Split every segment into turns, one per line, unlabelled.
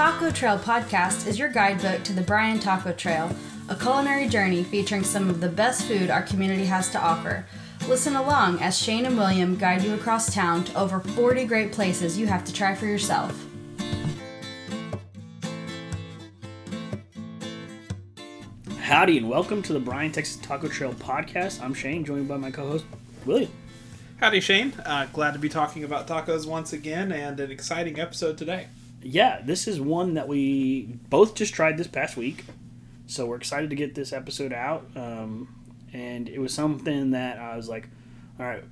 Taco Trail podcast is your guidebook to the Bryan Taco Trail, a culinary journey featuring some of the best food our community has to offer. Listen along as Shane and William guide you across town to over 40 great places you have to try for yourself.
Howdy, and welcome to the Bryan Texas Taco Trail podcast. I'm Shane, joined by my co host, William.
Howdy, Shane. Uh, glad to be talking about tacos once again and an exciting episode today.
Yeah, this is one that we both just tried this past week. So we're excited to get this episode out. Um, and it was something that I was like, all right,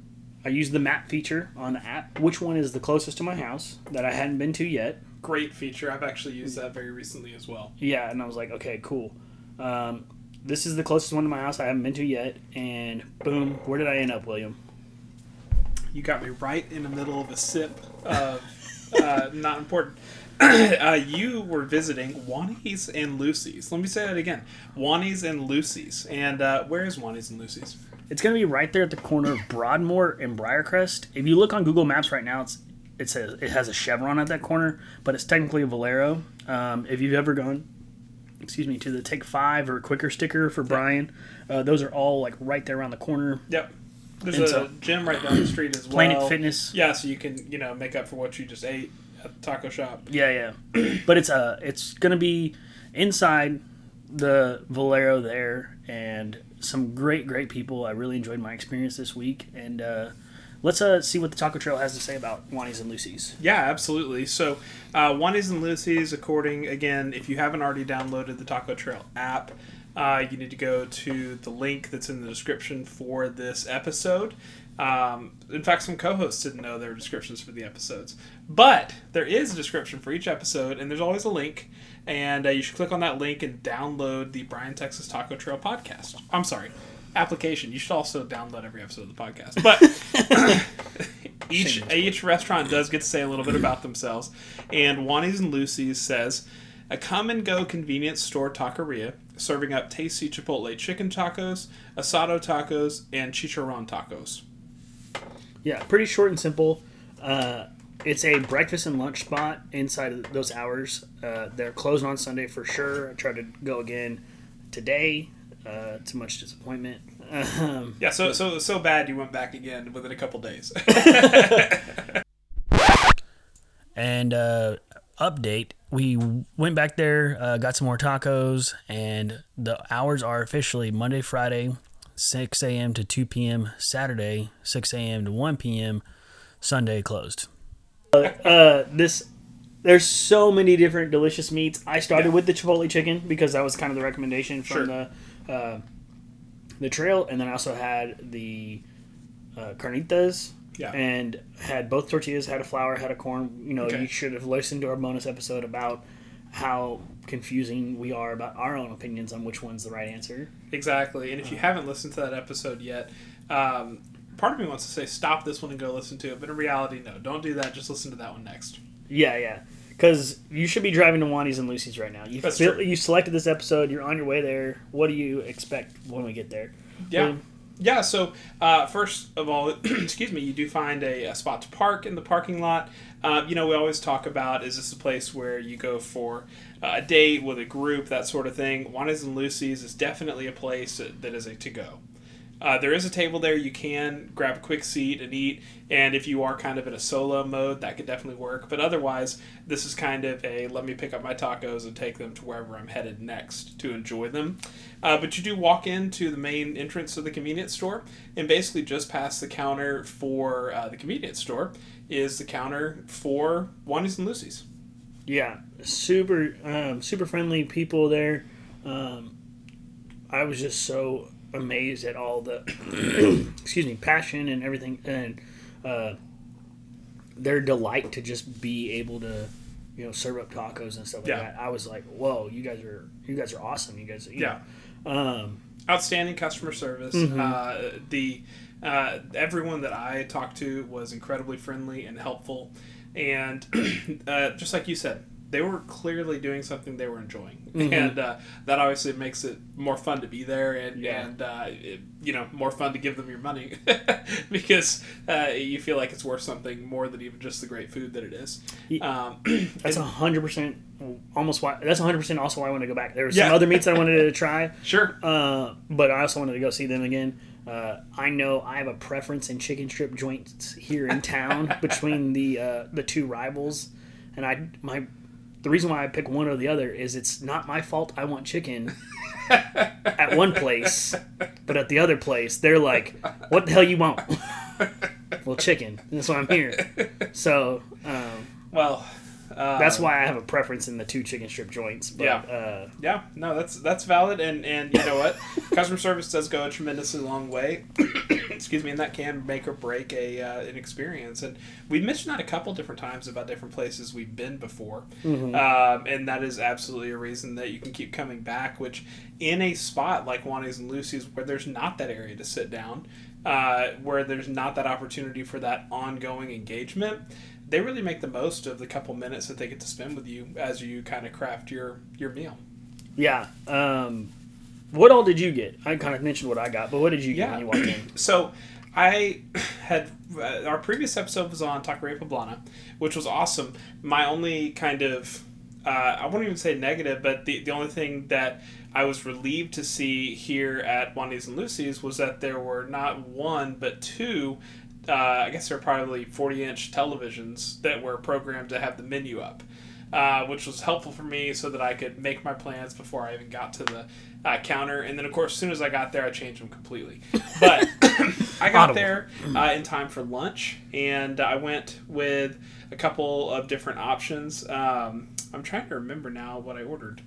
I used the map feature on the app. Which one is the closest to my house that I hadn't been to yet?
Great feature. I've actually used that very recently as well.
Yeah, and I was like, okay, cool. Um, this is the closest one to my house I haven't been to yet. And boom, where did I end up, William?
You got me right in the middle of a sip of uh, not important. uh, you were visiting Juany's and Lucy's. Let me say that again. Juany's and Lucy's. And uh, where is Juany's and Lucy's?
It's going to be right there at the corner of Broadmoor and Briarcrest. If you look on Google Maps right now, it's it says it has a chevron at that corner, but it's technically a Valero. Um, if you've ever gone, excuse me, to the Take Five or Quicker sticker for Bryan, uh, those are all like right there around the corner.
Yep. There's
And
a
so-
gym right down the street as well.
Planet Fitness.
Yeah, so you can, you know, make up for what you just ate at the taco shop.
Yeah, yeah. but it's uh it's gonna be inside the Valero there, and some great, great people. I really enjoyed my experience this week, and uh, let's uh see what the Taco Trail has to say about Juany's and Lucy's.
Yeah, absolutely. So, uh, Juany's and Lucy's, according, again, if you haven't already downloaded the Taco Trail app, uh, you need to go to the link that's in the description for this episode. Um, in fact, some co hosts didn't know there were descriptions for the episodes. But there is a description for each episode, and there's always a link. And uh, you should click on that link and download the Bryan Texas Taco Trail podcast. I'm sorry, application. You should also download every episode of the podcast. But each each restaurant does get to say a little bit about themselves. And Juany's and Lucy's says, a come and go convenience store taqueria serving up tasty Chipotle chicken tacos, asado tacos, and chicharron tacos.
Yeah, pretty short and simple. Uh, it's a breakfast and lunch spot inside of those hours. Uh, they're closed on Sunday for sure. I tried to go again today. Uh, to much disappointment. Um,
Yeah, so so so bad you went back again within a couple days.
And uh, update, we went back there, uh, got some more tacos, and the hours are officially Monday, Friday, 6 a.m. to 2 p.m., Saturday, 6 a.m. to 1 p.m., Sunday closed. Uh, uh, this. There's so many different delicious meats. I started
Yeah.
with the Chipotle chicken because that was kind of the recommendation from
Sure.
the uh, the trail, and then I also had the uh, carnitas,
Yeah.
and had both tortillas, had a flour, had a corn. You know,
Okay.
you should have listened to our bonus episode about how confusing we are about our own opinions on which one's the right answer.
exactly. And if you haven't listened to that episode yet, um, part of me wants to say stop this one and go listen to it. But in reality, no, don't do that. Just listen to that one next.
Yeah, yeah. Because you should be driving to Juany's and Lucy's right now. You
That's
feel,
true.
you selected this episode. You're on your way there. What do you expect when we get there?
Yeah.
William?
Yeah, so uh, first of all, excuse me, you do find a, a spot to park in the parking lot. Uh, you know, we always talk about is this a place where you go for uh, a date with a group, that sort of thing. Juany's and Lucy's is definitely a place that is a to go. Uh, there is a table there. You can grab a quick seat and eat. And if you are kind of in a solo mode, that could definitely work. But otherwise, this is kind of a let me pick up my tacos and take them to wherever I'm headed next to enjoy them. Uh, but you do walk into the main entrance of the convenience store, and basically just past the counter for uh, the convenience store is the counter for Juany's and Lucy's.
Yeah, super, um, super friendly people there. Um, I was just so amazed at all the, excuse me, passion and everything, and uh, their delight to just be able to, you know, serve up tacos and stuff like
Yeah.
that. I was like, whoa, you guys are, you guys are awesome. You guys, you
Yeah.
Um,
outstanding customer service. Uh, the uh, everyone that I talked to was incredibly friendly and helpful, and uh, just like you said, they were clearly doing something they were enjoying,
Mhm.
and uh, that obviously makes it more fun to be there, and
Yeah.
and uh, it, you know more fun to give them your money because uh, you feel like it's worth something more than even just the great food that it is. Um,
That's a hundred percent, almost why. That's a hundred percent also why I want to go back. There were
Yeah.
some other meats I wanted to try,
sure.
uh, but I also wanted to go see them again. Uh, I know I have a preference in chicken strip joints here in town between the uh, the two rivals, and I my the reason why I pick one or the other is it's not my fault. I want chicken at one place, but at the other place they're like, "What the hell you want?" well, chicken. That's why I'm here. So. Um,
Well, uh,
that's why I have a preference in the two chicken strip joints. But,
Yeah.
Uh,
Yeah, no, that's that's valid, and and you know what, customer service does go a tremendously long way. Excuse me, and that can make or break a uh, an experience. And we mentioned that a couple different times about different places we've been before, um, and that is absolutely a reason that you can keep coming back. Which in a spot like Juany's and Lucy's, where there's not that area to sit down, uh, where there's not that opportunity for that ongoing engagement. They really make the most of the couple minutes that they get to spend with you as you kind of craft your your meal.
yeah. Um, what all did you get? I kind of mentioned what I got, but what did you get
Yeah.
when you walked in?
So I had uh, our previous episode was on Taqueria Poblana, which was awesome. My only kind of uh, I won't even say negative, but the the only thing that I was relieved to see here at Juany's and Lucy's was that there were not one but two. Uh, I guess they're probably 40 inch televisions that were programmed to have the menu up, uh, which was helpful for me so that I could make my plans before I even got to the uh, counter. And then, of course, as soon as I got there, I changed them completely. But I got
Audible.
there uh, in time for lunch, and I went with a couple of different options. Um, I'm trying to remember now what I ordered.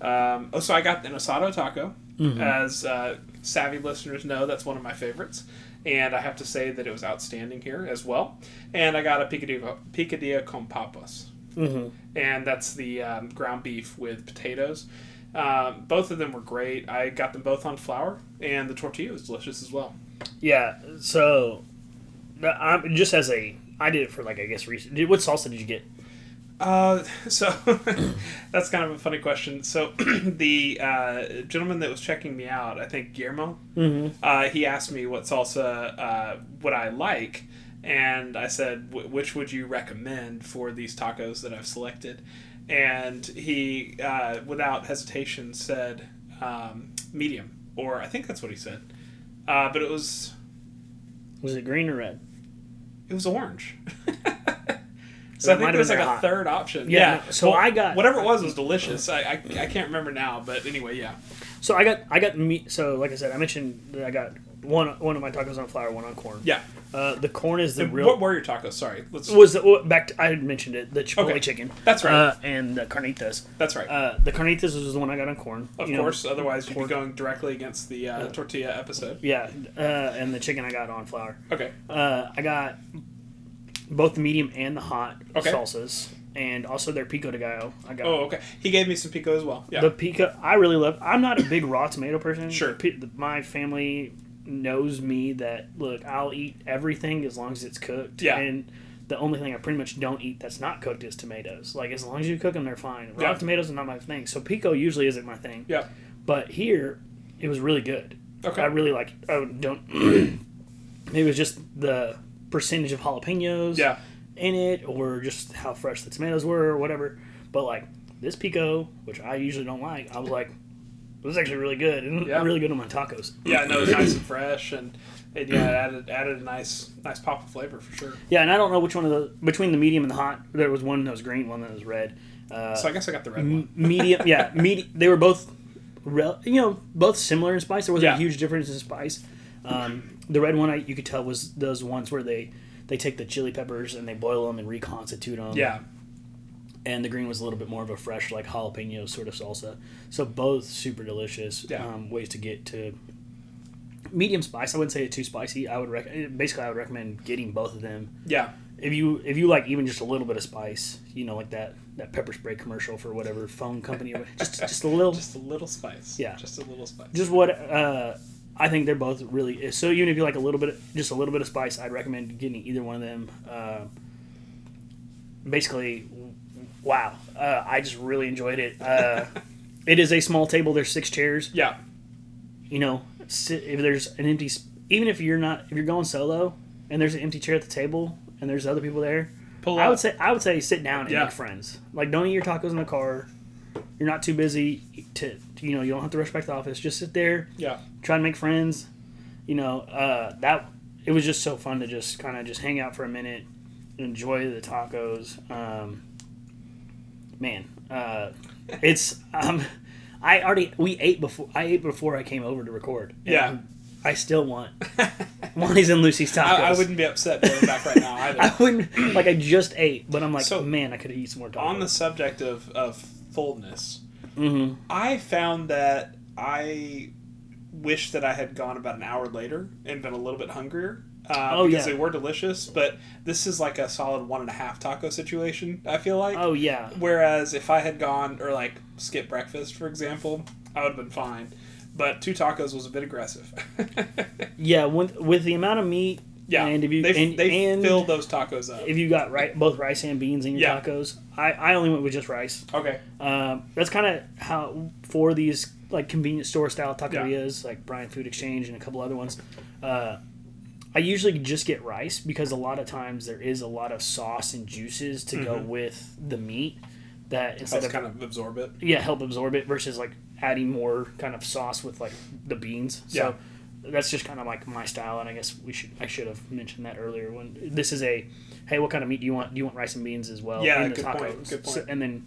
Um, oh, so I got an asado taco. As uh, savvy listeners know, that's one of my favorites. And I have to say that it was outstanding here as well. And I got a picadillo, picadillo con papas.
Mm-hmm.
And that's the um, ground beef with potatoes. Um, both of them were great. I got them both on flour, and the tortilla was delicious as well.
Yeah. So, I'm just as a, I did it for like I guess recent. What salsa did you get?
Uh, so that's kind of a funny question. So the uh, gentleman that was checking me out, I think Guillermo,
Mm-hmm.
uh, he asked me what salsa uh, would I like, and I said, "Wh- which would you recommend for these tacos that I've selected? And he, uh, without hesitation, said um, medium, or I think that's what he said. Uh, but it was
Was it green or red?
it was orange.
So
so I think
have
there was like a
hot.
third option.
Yeah,
Yeah.
no, so I got-
whatever it was was delicious. I, I, I can't remember now, but anyway, yeah.
So I got I got meat. So like I said, I mentioned that I got one one of my tacos on flour, one on corn.
Yeah.
Uh, the corn is the
And
real.
What were your tacos? Sorry. Let's.
was the, back to, I had mentioned it the chipotle
Okay.
chicken.
That's right.
Uh, and the carnitas.
That's right.
Uh, the carnitas was the one I got on corn.
of
you know,
course. Otherwise, you'd be going directly against the uh, tortilla episode.
Yeah, uh, and the chicken I got on flour.
Okay.
Uh, I got both the medium and the hot
Okay.
salsas, and also their pico de gallo. I got
Oh, okay. He gave me some pico as well. Yeah.
the pico. I really love. I'm not a big raw tomato person.
Sure.
My family knows me that look, I'll eat everything as long as it's cooked.
Yeah.
And the only thing I pretty much don't eat that's not cooked is tomatoes. Like as long as you cook them, they're fine. Raw
Yeah.
tomatoes are not my thing. So pico usually isn't my thing.
yeah.
But here, it was really good.
Okay.
I really like. Oh, don't. Maybe it was just the percentage of jalapenos
Yeah.
in it, or just how fresh the tomatoes were, or whatever. But like this pico, which I usually don't like, I was like, it was actually really good and
Yeah.
really good on my tacos.
Yeah. No, it's nice and fresh, and, and yeah, it added added a nice nice pop of flavor for sure.
Yeah, and I don't know which one of the between the medium and the hot. There was one that was green, one that was red. Uh,
So I guess I got the red one.
medium, yeah, medi- They were both, rel- you know, both similar in spice. There wasn't
Yeah.
a huge difference in spice. Um, the red one, I, you could tell, was those ones where they they take the chili peppers and they boil them and reconstitute them.
Yeah.
and the green was a little bit more of a fresh, like jalapeno sort of salsa. So both super delicious
Yeah.
um, ways to get to medium spice. I wouldn't say it's too spicy. I would rec- basically I would recommend getting both of them.
Yeah.
If you if you like even just a little bit of spice, you know, like that that pepper spray commercial for whatever phone company, just just a little,
Just a little spice.
Yeah.
Just a little spice.
just what uh, I think they're both really. So even if you like a little bit, just a little bit of spice, I'd recommend getting either one of them. Uh, basically, wow, uh, I just really enjoyed it. Uh, it is a small table. There's six chairs.
Yeah.
You know, sit, if there's an empty, even if you're not, if you're going solo, and there's an empty chair at the table, and there's other people there,
Pull
I
up.
would say I would say sit down and
Yeah.
make friends. Like don't eat your tacos in the car. You're not too busy to, to you know you don't have to rush back to the office. Just sit there,
Yeah.
try to make friends. You know uh, that it was just so fun to just kind of just hang out for a minute, enjoy the tacos. Um, man, uh, it's um, I already we ate before I ate before I came over to record.
Yeah.
I still want Monty's and Lucy's tacos.
I, I wouldn't be upset going back right now either.
I wouldn't like I just ate, but I'm like,
So,
man, I could eat some more tacos.
on the subject of, of fullness,
Mhm.
I found that I wish that I had gone about an hour later and been a little bit hungrier. Uh,
Oh,
because
yeah.
they were delicious, but this is like a solid one and a half taco situation. I feel like.
Oh yeah,
Whereas if I had gone or like skipped breakfast, for example, I would have been fine. But two tacos was a bit aggressive.
yeah. With with the amount of meat,
yeah,
and if you
they,
and,
they
and
filled those tacos up.
if you got right both rice and beans in your
Yeah.
tacos, I I only went with just rice.
okay,
Um, that's kind of how for these like convenience store style taquerias, like Bryan Food Exchange and a couple other ones. Uh, I usually just get rice because a lot of times there is a lot of sauce and juices to go with the meat that instead
helps
of
kind of absorb it.
yeah help absorb it versus like adding more kind of sauce with like the beans. So that's just kind of like my style, and I guess we should I should have mentioned that earlier. When this is a hey, what kind of meat do you want? Do you want rice and beans as well?
Yeah,
in the
good
tacos?
point, good point.
So- and then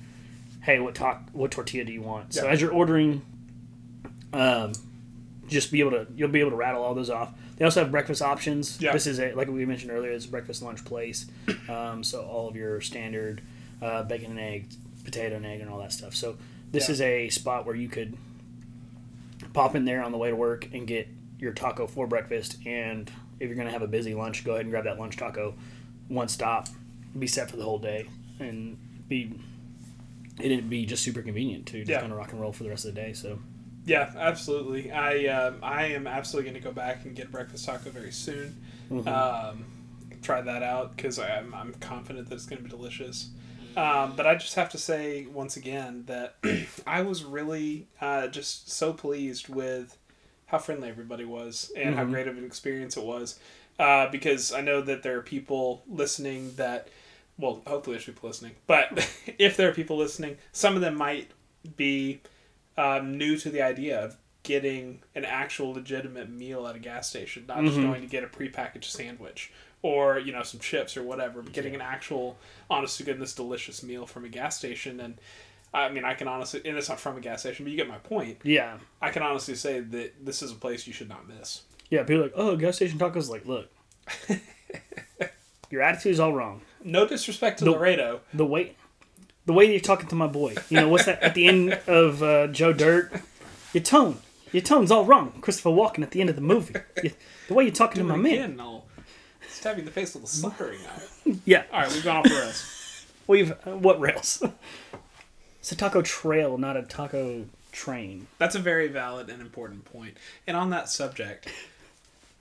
hey, what talk what tortilla do you want? So
Yeah.
as you're ordering, um, just be able to you'll be able to rattle all those off. They also have breakfast options.
Yeah.
This is a like we mentioned earlier, it's a breakfast lunch place. Um, so all of your standard uh, bacon and egg, potato and egg, and all that stuff. So this
Yeah.
is a spot where you could pop in there on the way to work and get your taco for breakfast. And if you're gonna have a busy lunch, go ahead and grab that lunch taco. One stop, be set for the whole day, and be it'd be just super convenient to just
Yeah.
kind of rock and roll for the rest of the day. So
Yeah, absolutely. I um, I am absolutely going to go back and get breakfast taco very soon. Um, try that out because I'm I'm confident that it's going to be delicious. Um, but I just have to say once again that I was really uh, just so pleased with how friendly everybody was and how great of an experience it was. Uh, because I know that there are people listening that, well, hopefully there's people listening, but if there are people listening, some of them might be um, new to the idea of getting an actual legitimate meal at a gas station, not just going to get a prepackaged sandwich or you know some chips or whatever, but getting an actual, honest to goodness, delicious meal from a gas station. And I mean, I can honestly, and it's not from a gas station, but you get my point.
yeah,
I can honestly say that this is a place you should not miss.
yeah. People are like, oh, gas station tacos. Like, look, your attitude's all wrong.
No disrespect to
The-
Laredo.
the way the way you're talking to my boy. You know what's that at the end of uh, Joe Dirt? Your tone, your tone's all wrong. Christopher Walken at the end of the movie. You- the way you're talking to my man.
Again, you in the face with a soldering knife.
Yeah.
All right, we've gone off the rails.
We've uh, what rails? It's a taco trail, not a taco train.
That's a very valid and important point. And on that subject,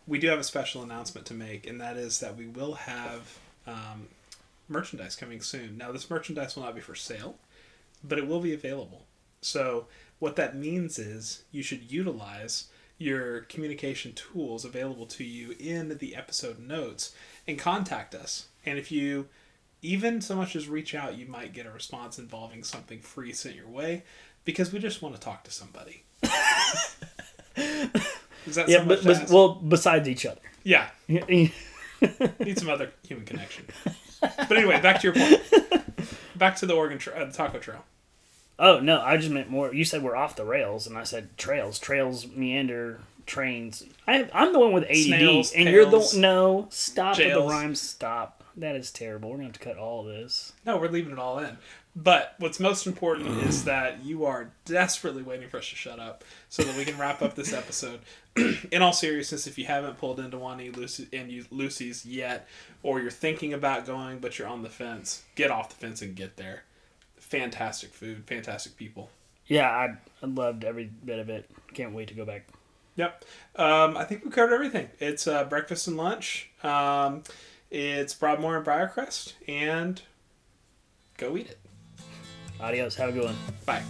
we do have a special announcement to make, and that is that we will have um, merchandise coming soon. Now, this merchandise will not be for sale, but it will be available. So, what that means is you should utilize your communication tools available to you in the episode notes and contact us. And if you even so much as reach out, you might get a response involving something free sent your way because we just want to talk to somebody. Is that
Yeah,
so
but,
to
but
ask?
well, besides each other.
yeah, need some other human connection. But anyway, back to your point. Back to the Oregon tra- uh, the Taco Trail.
Oh no, I just meant more. You said we're off the rails, and I said trails. Trails meander. Trains. I, I'm the one with ADD,
Snails,
and you're
tails,
the no. Stop with the rhymes. Stop. That is terrible. We're gonna have to cut all this.
No, we're leaving it all in. But what's most important is that you are desperately waiting for us to shut up so that we can wrap up this episode. in all seriousness, if you haven't pulled into Wani Lucy and you Lucy's yet, or you're thinking about going but you're on the fence, get off the fence and get there. Fantastic food, fantastic people.
Yeah, I, I loved every bit of it. Can't wait to go back.
Yep. Um, I think we covered everything. It's uh, breakfast and lunch. Um, it's Broadmoor and Briarcrest, and go eat it.
Adios. Have a good one.
Bye.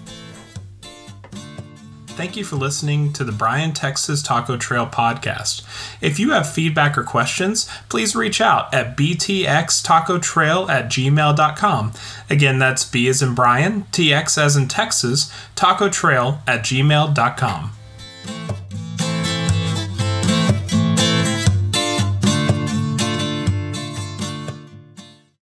Thank you for listening to the Bryan, Texas Taco Trail podcast. If you have feedback or questions, please reach out at btxtacotrail at gmail.com. Again, that's B as in Brian, TX as in Texas, taco trail at gmail.com.